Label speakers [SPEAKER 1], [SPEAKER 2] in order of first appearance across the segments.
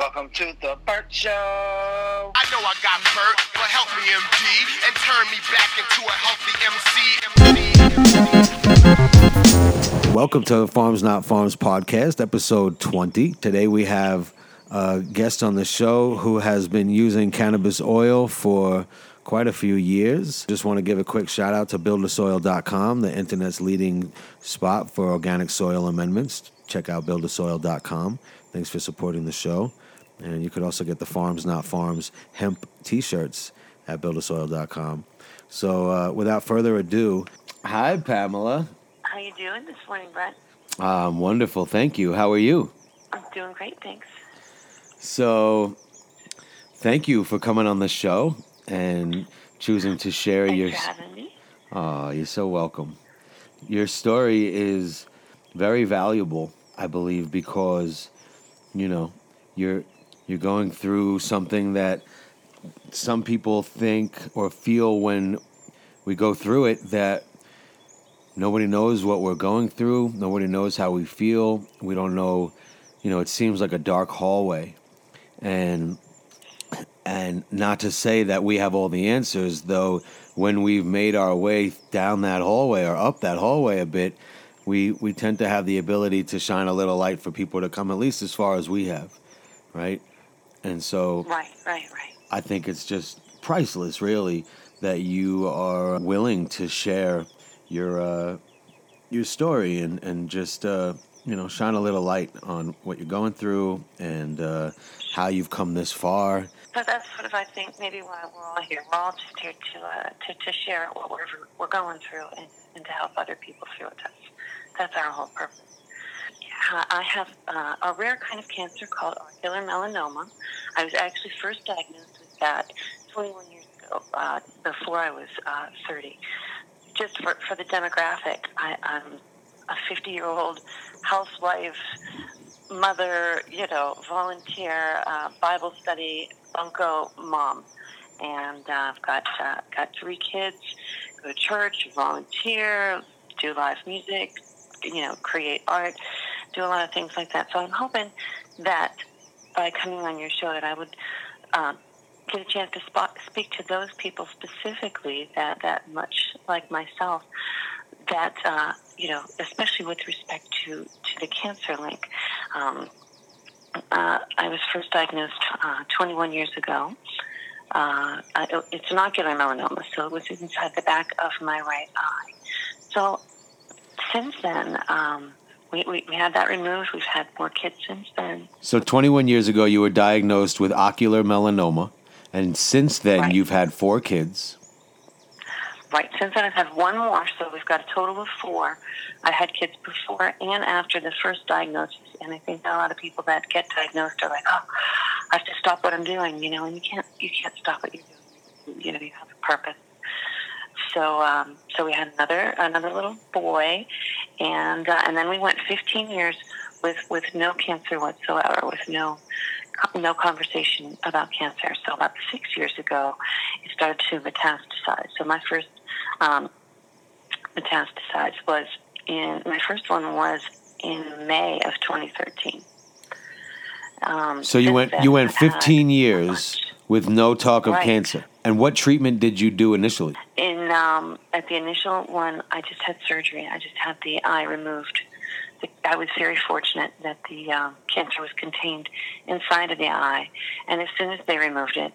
[SPEAKER 1] Welcome to the Burt Show.
[SPEAKER 2] I know I got hurt, but help me, MD, and turn me back into a healthy MC.
[SPEAKER 3] Welcome to the Farms Not Farms podcast, episode 20. Today we have a guest on the show who has been using cannabis oil for quite a few years. Just want to give a quick shout out to buildasoil.com, the internet's leading spot for organic soil amendments. Check out buildasoil.com. Thanks for supporting the show. And you could also get the Farms Not Farms hemp t shirts at buildasoil.com. So uh, without further ado, hi, Pamela.
[SPEAKER 4] How you doing this morning, Brett?
[SPEAKER 3] Um, wonderful. Thank you. How are you?
[SPEAKER 4] I'm doing great, thanks.
[SPEAKER 3] So, thank you for coming on the show and choosing to share
[SPEAKER 4] Thanks
[SPEAKER 3] your.
[SPEAKER 4] for having me.
[SPEAKER 3] Oh, you're so welcome. Your story is very valuable, I believe, because you know you're you're going through something that some people think or feel when we go through it that nobody knows what we're going through. Nobody knows how we feel. We don't know. You know, it seems like a dark hallway, and and not to say that we have all the answers, though. When we've made our way down that hallway or up that hallway a bit, we we tend to have the ability to shine a little light for people to come at least as far as we have, right? And so
[SPEAKER 4] Right, right, right.
[SPEAKER 3] I think it's just priceless, really, that you are willing to share your uh, your story and and just uh, you know shine a little light on what you're going through and uh, how you've come this far.
[SPEAKER 4] But that's sort of, I think, maybe why we're all here. We're all just here to uh, to, to share what we're, we're going through and, and to help other people through it. That's, that's our whole purpose. I have uh, a rare kind of cancer called ocular melanoma. I was actually first diagnosed with that 21 years ago, uh, before I was uh, 30. Just for, for the demographic, I, I'm a 50 year old housewife, mother, you know, volunteer, uh, Bible study, bunco mom. And uh, I've got, uh, got three kids, go to church, volunteer, do live music, you know, create art, do a lot of things like that. So I'm hoping that by coming on your show that I would um, get a chance to spot, speak to those people specifically that, that much like myself, that, uh, you know, especially with respect to, to the cancer link. Um, uh, I was first diagnosed uh, 21 years ago. Uh, it- it's an ocular melanoma, so it was inside the back of my right eye. So since then, um, we, we, we had that removed. We've had more kids since then.
[SPEAKER 3] So 21 years ago, you were diagnosed with ocular melanoma, and since then,
[SPEAKER 4] Right.
[SPEAKER 3] you've had four kids.
[SPEAKER 4] Right. Since then, I've had one more, so we've got a total of four. I had kids before and after the first diagnosis, and I think a lot of people that get diagnosed are like, "Oh, I have to stop what I'm doing," you know, and you can't you can't stop what you're doing. You know, you have a purpose. So, um, so we had another another little boy, and uh, and then we went 15 years with with no cancer whatsoever, with no no conversation about cancer. So about six years ago, it started to metastasize. So my first um, metastasize was in my first one was in May of 2013. Um,
[SPEAKER 3] So you went you went 15 years with no talk of
[SPEAKER 4] Right.
[SPEAKER 3] cancer. And what treatment did you do initially?
[SPEAKER 4] In um, at the initial one, I just had surgery. I just had the eye removed. I was very fortunate that the um, cancer was contained inside of the eye, and as soon as they removed it,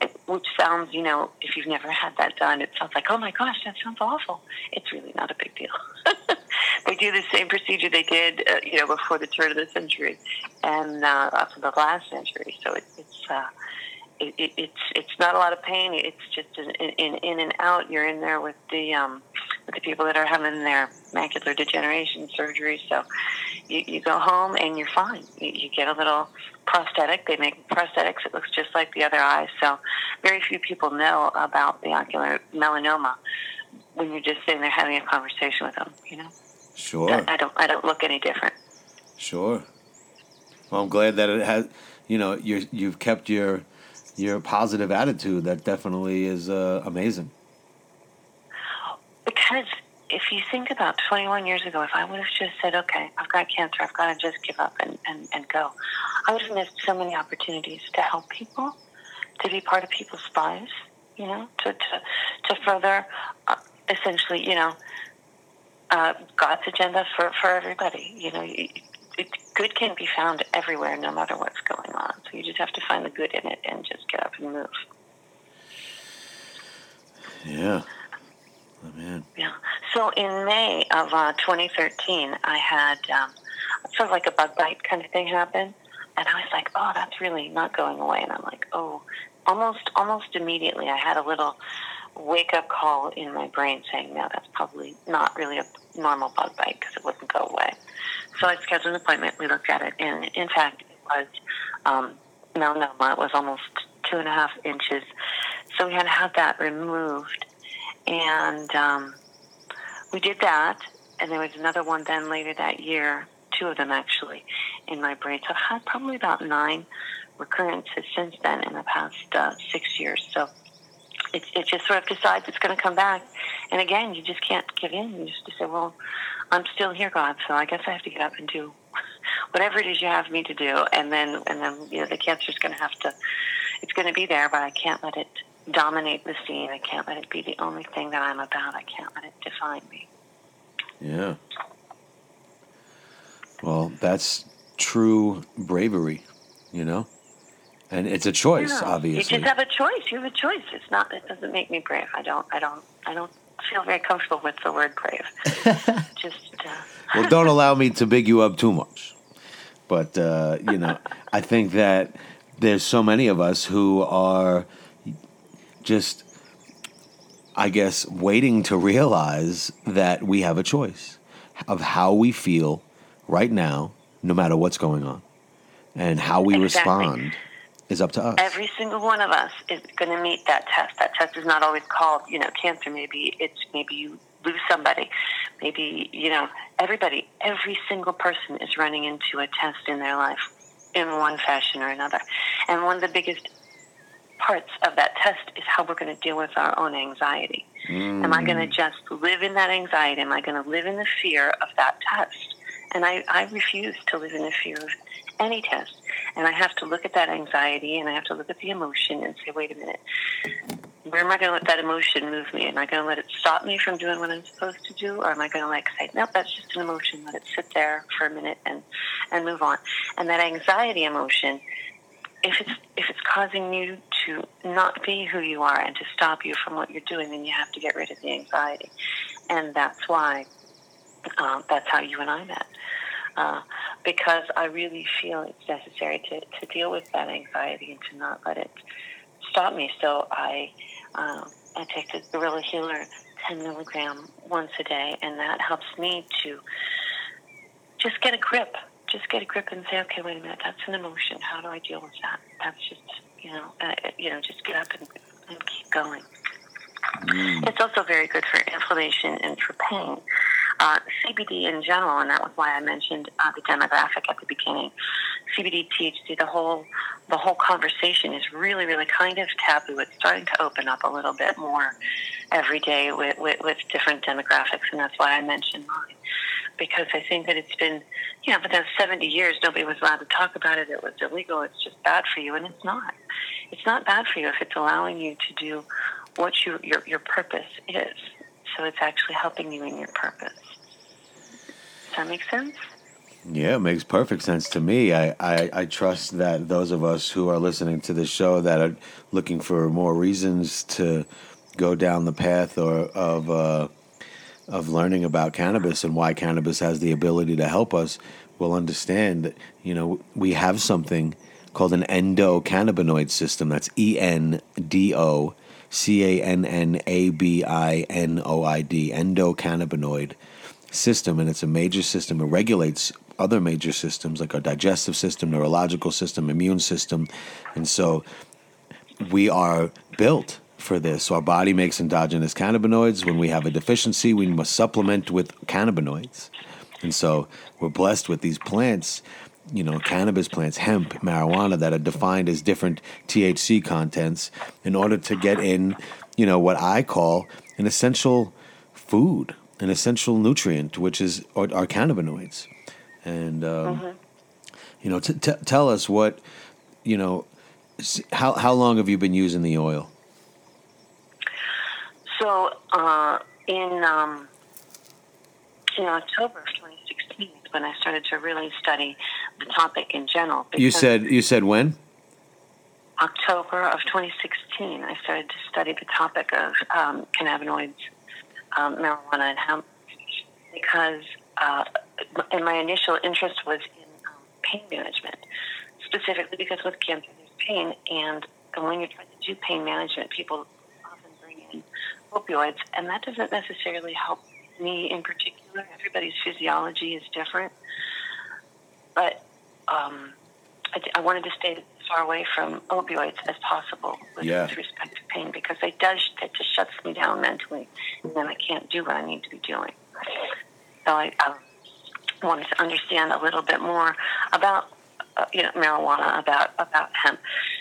[SPEAKER 4] it, which sounds, you know, if you've never had that done, it sounds like, oh my gosh, that sounds awful. It's really not a big deal. they do the same procedure they did, uh, you know, before the turn of the century, and uh, up the last century. So it, it's. Uh, it, it, it's it's not a lot of pain. It's just in, in in and out. You're in there with the um, with the people that are having their macular degeneration surgery. So you, you go home and you're fine. You, you get a little prosthetic. They make prosthetics. It looks just like the other eye. So very few people know about the ocular melanoma when you're just sitting there having a conversation with them. You know,
[SPEAKER 3] Sure.
[SPEAKER 4] I, I don't I don't look any different.
[SPEAKER 3] Sure. Well, I'm glad that it has. You know, you you've kept your your positive attitude. That definitely is uh, amazing.
[SPEAKER 4] because if you think about 21 years ago, if I would have just said, okay, I've got cancer, I've got to just give up and, and, and go, I would have missed so many opportunities to help people, to be part of people's lives, you know, to, to, to further uh, essentially, you know, uh, God's agenda for, for everybody. You know, good can be found everywhere, no matter what's going on. So you just have to find the good in it and just get up and move.
[SPEAKER 3] Yeah. Oh, man.
[SPEAKER 4] Yeah. So in May of uh, 2013, I had um, sort of like a bug bite kind of thing happen, and I was like, "Oh, that's really not going away." And I'm like, "Oh." Almost, almost immediately, I had a little wake up call in my brain saying, "No, that's probably not really a normal bug bite because it wouldn't go away." So I scheduled an appointment. We looked at it, and in fact, it was um, melanoma. It was almost two and a half inches. So we had to have that removed and um, we did that. And there was another one then later that year, two of them actually, in my brain. So I've had probably about nine recurrences since then in the past uh, six years. So it, it just sort of decides it's going to come back. And again, you just can't give in. You just say, well, I'm still here, God, so I guess I have to get up and do whatever it is you have me to do. And then, and then, you know, the cancer's going to have to, it's going to be there, but I can't let it dominate the scene. I can't let it be the only thing that I'm about. I can't let it define me.
[SPEAKER 3] Yeah. Well, that's true bravery, you know? And it's a choice,
[SPEAKER 4] Yeah.
[SPEAKER 3] obviously.
[SPEAKER 4] You just have a choice. You have a choice. It's not. It doesn't make me brave. I don't. I don't. I don't feel very comfortable with the word brave. just. Uh,
[SPEAKER 3] well, don't allow me to big you up too much. But, uh, you know, I think that there's so many of us who are just, I guess, waiting to realize that we have a choice of how we feel right now, no matter what's going on. And how we
[SPEAKER 4] Exactly.
[SPEAKER 3] respond is up to us.
[SPEAKER 4] Every single one of us is going to meet that test. That test is not always called, you know, cancer. Maybe it's maybe you lose somebody. Maybe you know everybody. Every single person is running into a test in their life, in one fashion or another. And one of the biggest parts of that test is how we're going to deal with our own anxiety. Mm. Am I going to just live in that anxiety? Am I going to live in the fear of that test? And I, I refuse to live in the fear of any test. And I have to look at that anxiety and I have to look at the emotion and say, wait a minute, where am I going to let that emotion move me? Am I going to let it stop me from doing what I'm supposed to do? Or am I going to like say, nope, that's just an emotion. Let it sit there for a minute and, and move on. And that anxiety emotion, if it's, if it's causing you to not be who you are and to stop you from what you're doing, then you have to get rid of the anxiety. And that's why, um, that's how you and I met. Uh, because I really feel it's necessary to, to deal with that anxiety and to not let it stop me. So I um, I take the Gorilla Healer 10 milligram once a day, and that helps me to just get a grip. Just get a grip and say, okay, wait a minute, that's an emotion. How do I deal with that? That's just, you know, uh, you know, just get up and, and keep going. It's also very good for inflammation and for pain. Uh, CBD in general, and that was why I mentioned uh, the demographic at the beginning. CBD, THC, the whole the whole conversation is really, really kind of taboo. It's starting to open up a little bit more every day with, with, with different demographics, and that's why I mentioned mine. Because I think that it's been, you know, for those 70 years, nobody was allowed to talk about it. It was illegal. It's just bad for you, and it's not. It's not bad for you if it's allowing you to do what you, your, your purpose is. So it's actually helping you in your purpose. Does that make sense?
[SPEAKER 3] Yeah, it makes perfect sense to me. I, I, I trust that those of us who are listening to this show that are looking for more reasons to go down the path or of uh, of learning about cannabis and why cannabis has the ability to help us will understand that you know we have something called an endocannabinoid system. That's E N D O C A N N A B I N O I D endocannabinoid system, and it's a major system. It regulates other major systems like our digestive system, neurological system, immune system, and so we are built for this. So our body makes endogenous cannabinoids. When we have a deficiency, we must supplement with cannabinoids, and so we're blessed with these plants. You know, cannabis plants, hemp, marijuana that are defined as different THC contents in order to get in, you know, what I call an essential food an essential nutrient, which is our, our cannabinoids. And um,
[SPEAKER 4] Mm-hmm.
[SPEAKER 3] you know, t- t- tell us what you know. How how long have you been using the oil?
[SPEAKER 4] So uh, in um, in October of 2016 is when I started to really study the topic in general.
[SPEAKER 3] You said you said when?
[SPEAKER 4] October of 2016, I started to study the topic of um, cannabinoids, um, marijuana, and hemp because uh, and my initial interest was in um, pain management, specifically because with cancer there's pain, and when you're trying to do pain management, people often bring in opioids, and that doesn't necessarily help me in particular. Everybody's physiology is different, but um, I, I wanted to stay as far away from opioids as possible with,
[SPEAKER 3] Yeah.
[SPEAKER 4] with respect to pain because it does it just shuts me down mentally, and then I can't do what I need to be doing. So I, I wanted to understand a little bit more about uh, you know marijuana, about about hemp,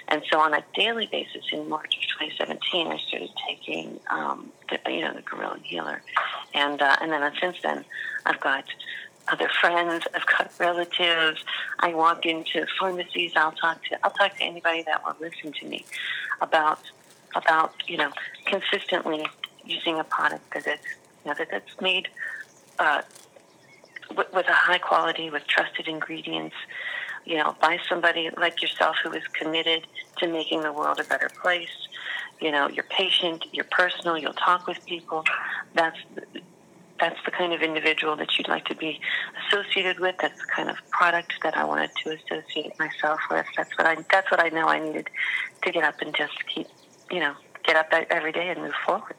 [SPEAKER 4] and so on a daily basis in March of 2017, I started taking um, the, you know the Gorilla Healer, and uh, and then since then I've got other friends, I've got relatives. I walk into pharmacies. I'll talk to I'll talk to anybody that will listen to me about about you know consistently using a product that it's you know that that's made uh, with a high quality, with trusted ingredients. You know, by somebody like yourself who is committed to making the world a better place. You know, you're patient, you're personal, you'll talk with people. That's that's the kind of individual that you'd like to be associated with. That's the kind of product that I wanted to associate myself with. That's what I. That's what I know I needed to get up and just keep, you know, get up every day and move forward.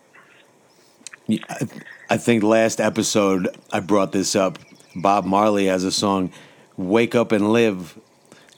[SPEAKER 3] I think last episode I brought this up. Bob Marley has a song, "Wake Up and Live,"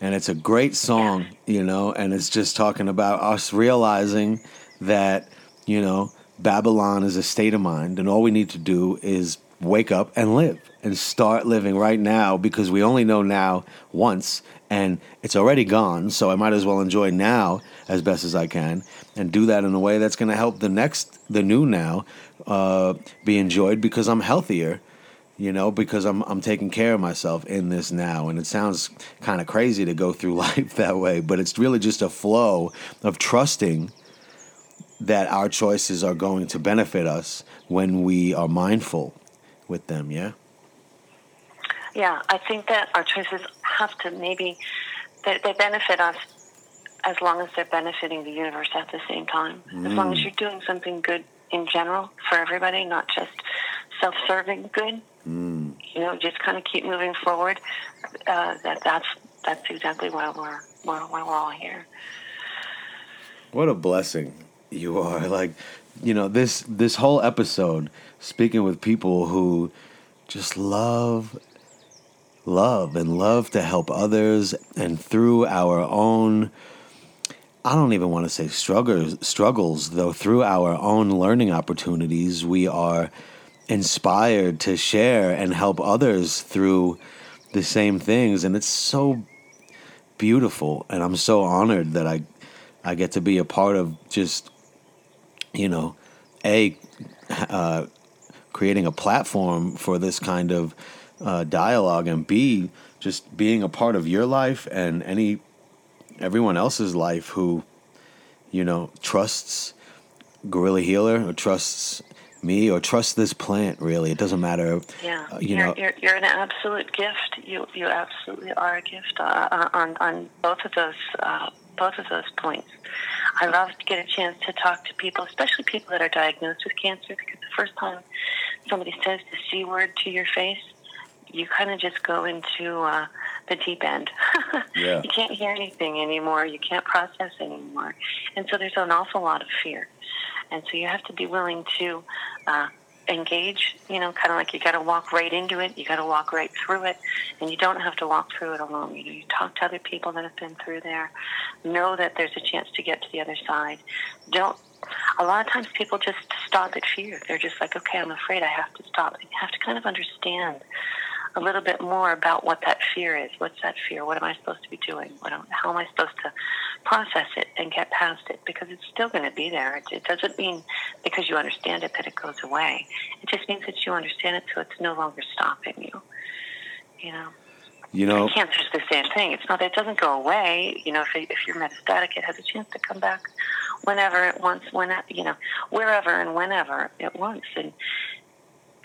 [SPEAKER 3] and it's a great song, you know. And it's just talking about us realizing that you know Babylon is a state of mind, and all we need to do is wake up and live and start living right now because we only know now once and it's already gone so i might as well enjoy now as best as i can and do that in a way that's going to help the next the new now uh, be enjoyed because i'm healthier you know because i'm i'm taking care of myself in this now and it sounds kind of crazy to go through life that way but it's really just a flow of trusting that our choices are going to benefit us when we are mindful with them yeah
[SPEAKER 4] Yeah, I think that our choices have to maybe they, they benefit us as long as they're benefiting the universe at the same time. As long as mm. you're doing something good in general for everybody, not just self-serving good.
[SPEAKER 3] Mm.
[SPEAKER 4] You know, just kind of keep moving forward. Uh, that that's that's exactly why we're why, why we're all here.
[SPEAKER 3] What a blessing you are. Like, you know, this this whole episode speaking with people who just love love and love to help others and through our own I don't even want to say struggles struggles though through our own learning opportunities we are inspired to share and help others through the same things. And it's so beautiful. And I'm so honored that I I get to be a part of just you know a uh, creating a platform for this kind of uh, dialogue and b just being a part of your life and any everyone else's life who you know trusts gorilla healer or trusts me or trust this plant really it doesn't matter
[SPEAKER 4] Yeah,
[SPEAKER 3] uh, you
[SPEAKER 4] you're,
[SPEAKER 3] know
[SPEAKER 4] you're you're an absolute gift. You you absolutely are a gift uh, uh, on on both of those uh, both of those points. I love to get a chance to talk to people, especially people that are diagnosed with cancer, because the first time somebody says the c word to your face, you kind of just go into uh, the deep end.
[SPEAKER 3] Yeah.
[SPEAKER 4] You can't hear anything anymore. You can't process anymore, and so there's an awful lot of fear, and so you have to be willing to. Uh, engage, you know, kind of like you got to walk right into it, you got to walk right through it, and you don't have to walk through it alone. You know, you talk to other people that have been through there. Know that there's a chance to get to the other side. Don't. A lot of times people just stop at fear. They're just like, okay, I'm afraid I have to stop. You have to kind of understand a little bit more about what that fear is. What's that fear? What am I supposed to be doing? Am, how am I supposed to process it and get past it because it's still going to be there. It, it doesn't mean because you understand it that it goes away. It just means that you understand it so it's no longer stopping you. You know.
[SPEAKER 3] You know,
[SPEAKER 4] cancer's the same thing. It's not that it doesn't go away. You know, if, if you're metastatic, it has a chance to come back whenever it wants, when you know, wherever and whenever it wants. And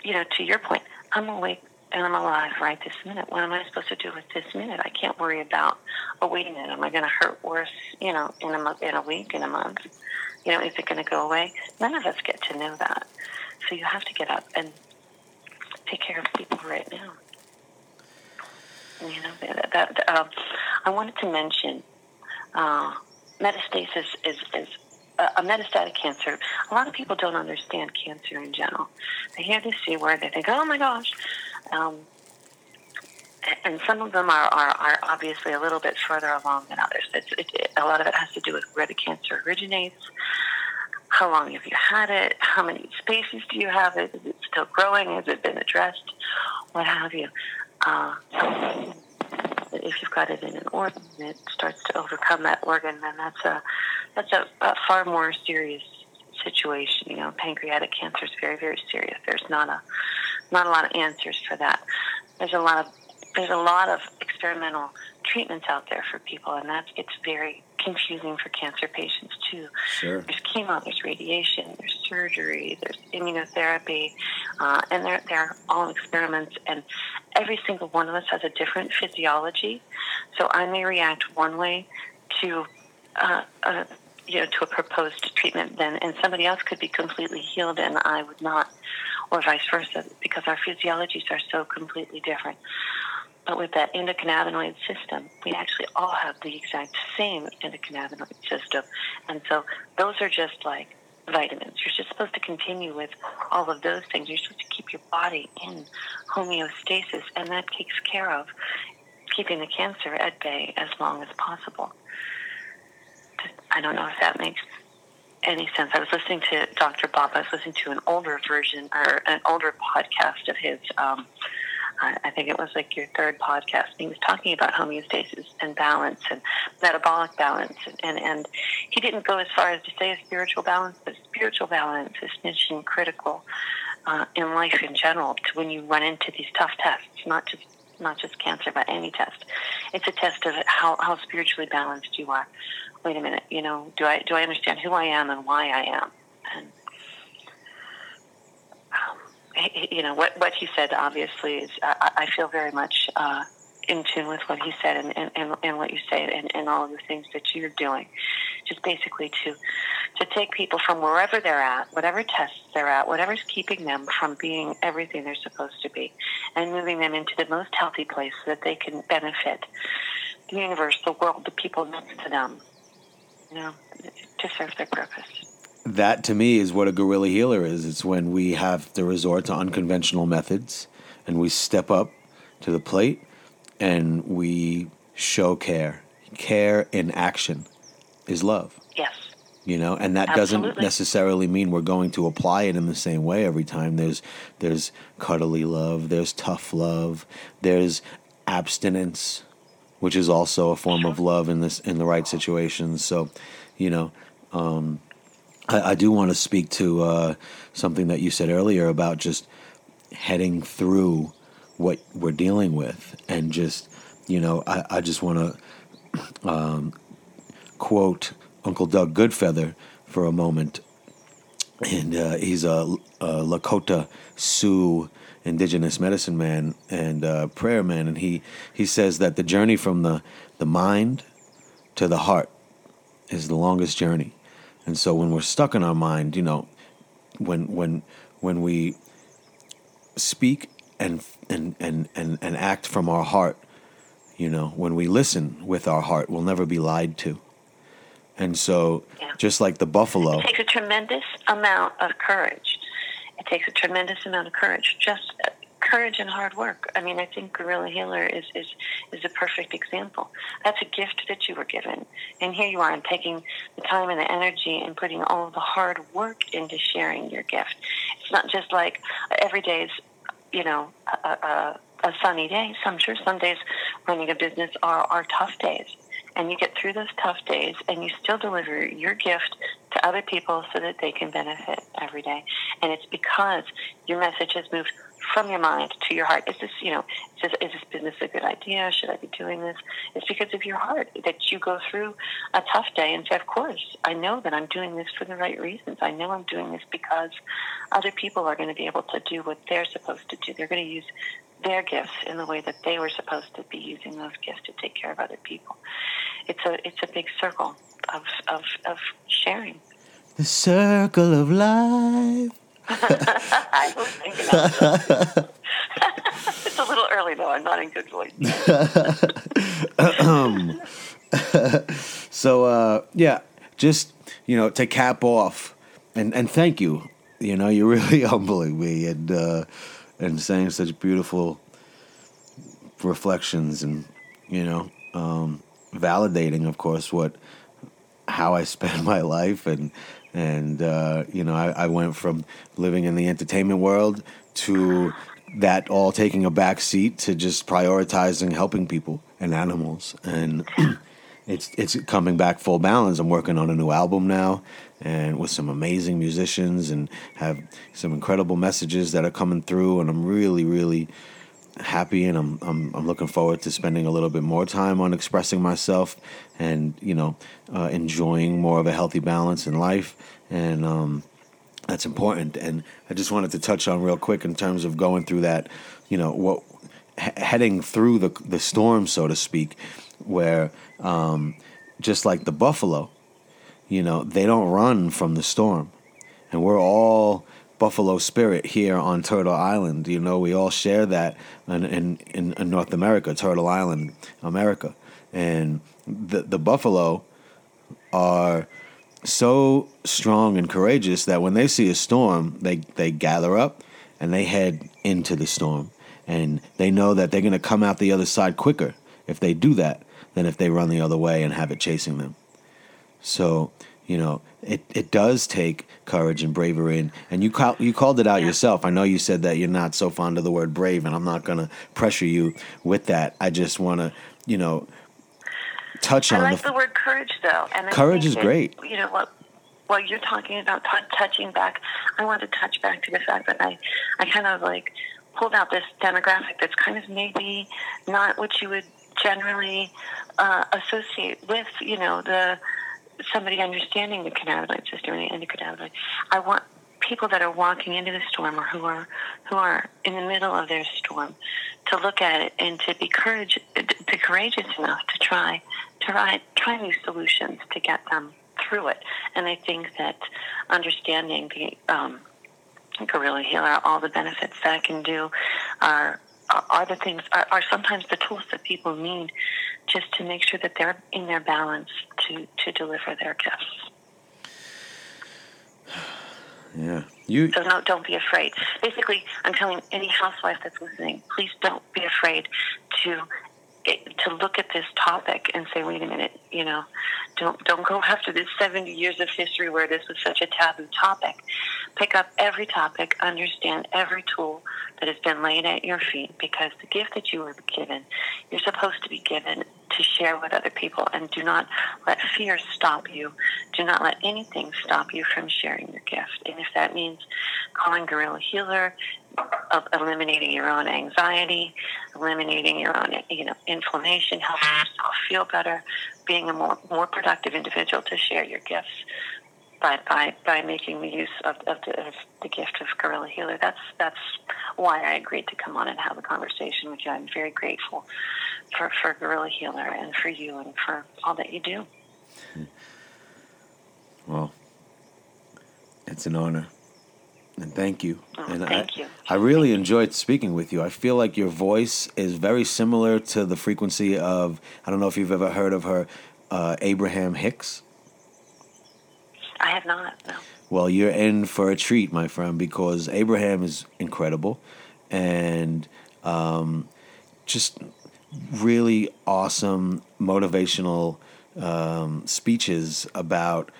[SPEAKER 4] you know, to your point, I'm awake and I'm alive right this minute. What am I supposed to do with this minute? I can't worry about, oh, wait a minute, am I going to hurt worse, you know, in a, month, in a week, in a month? You know, is it going to go away? None of us get to know that. So you have to get up and take care of people right now. You know, that, that uh, I wanted to mention uh, metastasis is, is a metastatic cancer, a lot of people don't understand cancer in general. They hear this C word, they think, oh my gosh. Um, and some of them are, are, are obviously a little bit further along than others. It, it, a lot of it has to do with where the cancer originates, how long have you had it, how many spaces do you have it, is it still growing, has it been addressed, what have you. Uh, if you've got it in an organ, it starts to overcome that organ, then that's a that's a, a far more serious situation. You know, pancreatic cancer is very very serious. There's not a not a lot of answers for that. There's a lot of there's a lot of experimental treatments out there for people, and that gets very confusing for cancer patients too.
[SPEAKER 3] Sure.
[SPEAKER 4] There's chemo, there's radiation, there's surgery, there's immunotherapy, uh, and they're they're all experiments, and every single one of us has a different physiology. So I may react one way to. Uh, uh, you know, to a proposed treatment, then, and somebody else could be completely healed, and I would not, or vice versa, because our physiologies are so completely different. But with that endocannabinoid system, we actually all have the exact same endocannabinoid system. And so those are just like vitamins. You're just supposed to continue with all of those things. You're supposed to keep your body in homeostasis, and that takes care of keeping the cancer at bay as long as possible. I don't know if that makes any sense. I was listening to Dr. Bob. I was listening to an older version or an older podcast of his. Um, I think it was like your third podcast. And He was talking about homeostasis and balance and metabolic balance, and, and, he didn't go as far as to say a spiritual balance, but spiritual balance is mission critical uh, in life in general. To when you run into these tough tests, not just not just cancer, but any test, it's a test of how how spiritually balanced you are. Wait a minute, you know, do I do I understand who I am and why I am? And um, you know what what he said obviously is I, I feel very much uh, in tune with what he said and, and, and, and what you say and, and all of the things that you're doing. Just basically to to take people from wherever they're at, whatever tests they're at, whatever's keeping them from being everything they're supposed to be, and moving them into the most healthy place so that they can benefit the universe, the world, the people next to them, you know, to serve their purpose
[SPEAKER 3] that to me is what a guerrilla healer is. It's when we have to resort to unconventional methods and we step up to the plate and we show care. Care in action is love.
[SPEAKER 4] Yes.
[SPEAKER 3] You know, and that
[SPEAKER 4] Absolutely.
[SPEAKER 3] doesn't necessarily mean we're going to apply it in the same way every time. There's there's cuddly love, there's tough love, there's abstinence, which is also a form of love in this in the right situations. So, you know, um, I, I do want to speak to uh, something that you said earlier about just heading through what we're dealing with, and just you know, I, I just want to um, quote Uncle Doug Goodfeather for a moment, and uh, he's a, a, Lakota Sioux indigenous medicine man and uh, prayer man, and he he says that the journey from the the mind to the heart is the longest journey and so when we're stuck in our mind, you know, when when when we speak and and and and, and act from our heart, you know, when we listen with our heart, we'll never be lied to. And so, yeah. just like the buffalo,
[SPEAKER 4] it takes a tremendous amount of courage. It takes a tremendous amount of courage just courage and hard work. I mean, I think Guerrilla Healer is, is, is a perfect example. That's a gift that you were given. And here you are and taking the time and the energy and putting all the hard work into sharing your gift. It's not just like every day is, you know, a, a, a sunny day. Some sure some days running a business are, are tough days. And you get through those tough days and you still deliver your gift to other people so that they can benefit every day. And it's because your message has moved from your mind to your heart. Is this, you know, is this, is this business a good idea? Should I be doing this? It's because of your heart that you go through a tough day and say, of course, I know that I'm doing this for the right reasons. I know I'm doing this because other people are going to be able to do what they're supposed to do. They're going to use their gifts in the way that they were supposed to be using those gifts to take care of other people. It's a it's a big circle of of, of sharing.
[SPEAKER 3] The circle of life.
[SPEAKER 4] I was thinking of It's a little early though. I'm not in good voice.
[SPEAKER 3] So uh, yeah, just you know, to cap off, and and thank you. You know, you're really humbling me and uh, and saying such beautiful reflections, and you know, um, validating, of course, what how I spend my life, and and uh, you know, I, I went from living in the entertainment world to that all taking a back seat to just prioritizing helping people and animals and it's it's coming back full balance. I'm working on a new album now, and with some amazing musicians, and have some incredible messages that are coming through. And I'm really, really happy, and I'm I'm, I'm looking forward to spending a little bit more time on expressing myself, and you know, uh, enjoying more of a healthy balance in life, and um, that's important. And I just wanted to touch on real quick in terms of going through that, you know, what he- heading through the the storm, so to speak, where um, just like the buffalo, you know, they don't run from the storm, and we're all buffalo spirit here on Turtle Island. You know, we all share that in in, in, North America, Turtle Island, America, and the the buffalo are so strong and courageous that when they see a storm, they they gather up and they head into the storm, and they know that they're going to come out the other side quicker if they do that than if they run the other way and have it chasing them. So you know, it, it does take courage and bravery, and, and you call, you called it out yourself. I know you said that you're not so fond of the word brave, and I'm not going to pressure you with that. I just want to, you know, touch
[SPEAKER 4] I
[SPEAKER 3] on
[SPEAKER 4] like
[SPEAKER 3] the
[SPEAKER 4] the word courage, though. And
[SPEAKER 3] Courage is
[SPEAKER 4] that,
[SPEAKER 3] great.
[SPEAKER 4] You know what? While you're talking about t- touching back, I want to touch back to the fact that I, I kind of like pulled out this demographic that's kind of maybe not what you would generally uh, associate with, you know, the somebody understanding the cannabinoid system and the endocannabinoid. I want people that are walking into the storm or who are who are in the middle of their storm to look at it and to be courage be courageous enough to try to try try new solutions to get them through it. And I think that understanding the um, gorilla healer, all the benefits that it can do, are are the things are, are sometimes the tools that people need just to make sure that they're in their balance to to deliver their gifts.
[SPEAKER 3] yeah you
[SPEAKER 4] So no, don't be afraid. Basically, I'm telling any housewife that's listening, please don't be afraid to to look at this topic and say, wait a minute, you know, don't don't go after this 70 years of history where this was such a taboo topic. Pick up every topic, understand every tool that has been laid at your feet, because the gift that you were given, you're supposed to be given to share with other people, and do not let fear stop you. Do not let anything stop you from sharing your gift. And if that means calling Gorilla Healer, of eliminating your own anxiety, eliminating your own, you know, inflammation, helping yourself feel better, being a more more productive individual to share your gifts by by, by making the use of, of, the, of the gift of Gorilla Healer. That's that's why I agreed to come on and have a conversation with you. I'm very grateful for, for Gorilla Healer and for you and for all that you do.
[SPEAKER 3] well it's an honor and thank you
[SPEAKER 4] Oh,
[SPEAKER 3] and
[SPEAKER 4] thank
[SPEAKER 3] I,
[SPEAKER 4] you.
[SPEAKER 3] I really enjoyed speaking with you i feel like your voice is very similar to the frequency of i don't know if you've ever heard of her uh, abraham hicks
[SPEAKER 4] I have not. No.
[SPEAKER 3] Well, you're in for a treat, my friend, because Abraham is incredible and um, just really awesome motivational um, speeches about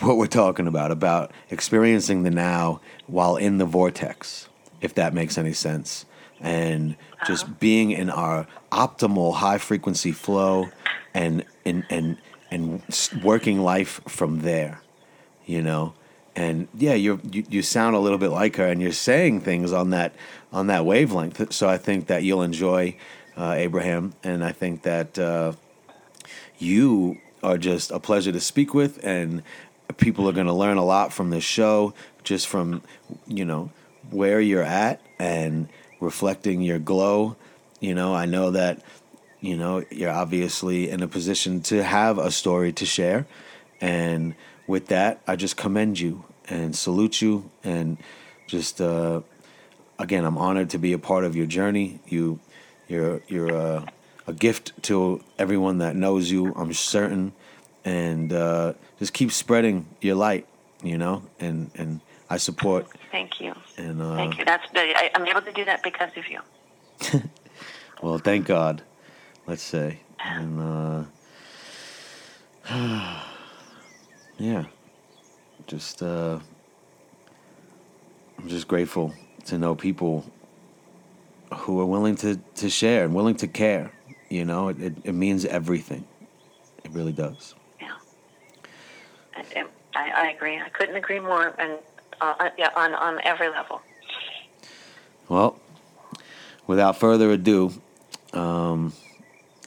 [SPEAKER 3] what we're talking about, about experiencing the now while in the vortex, if that makes any sense. And just being in our optimal high frequency flow and and and and working life from there, you know. And yeah, you you sound a little bit like her, and you're saying things on that on that wavelength. So I think that you'll enjoy uh, Abraham, and I think that uh, you are just a pleasure to speak with, and people are going to learn a lot from this show, just from you know where you're at and reflecting your glow. You know, I know that you know you're obviously in a position to have a story to share, and with that, I just commend you and salute you, and just uh, again, I'm honored to be a part of your journey. You, you're you're a, a gift to everyone that knows you. I'm certain, and uh, just keep spreading your light. You know, and and I support.
[SPEAKER 4] Thank you.
[SPEAKER 3] And uh,
[SPEAKER 4] Thank you. That's I, I'm able to do that because of you.
[SPEAKER 3] Well, thank God. Let's say, and uh, yeah, just uh, I'm just grateful to know people who are willing to to share and willing to care. You know, it it, it means everything. It really does.
[SPEAKER 4] Yeah. I, I, I agree. I couldn't agree more, and uh, yeah, on on every level.
[SPEAKER 3] Well, without further ado, um,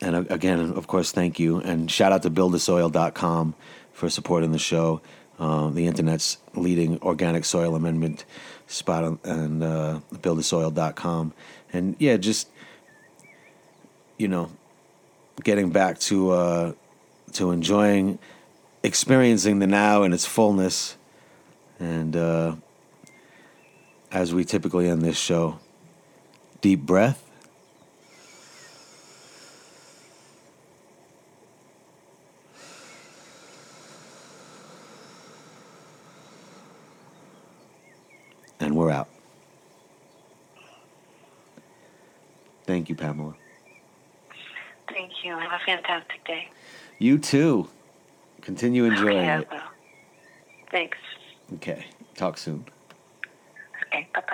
[SPEAKER 3] and again, of course, thank you. And shout out to buildasoil.com for supporting the show, uh, the internet's leading organic soil amendment spot, on, and uh, buildasoil.com. And yeah, just, you know, getting back to, uh, to enjoying, experiencing the now in its fullness. And uh, as we typically end this show, deep breath. And we're out. Thank you, Pamela.
[SPEAKER 4] Thank you. Have a fantastic day.
[SPEAKER 3] You too. Continue enjoying
[SPEAKER 4] Okay,
[SPEAKER 3] it.
[SPEAKER 4] Thanks.
[SPEAKER 3] Okay. Talk soon.
[SPEAKER 4] Okay. Bye bye.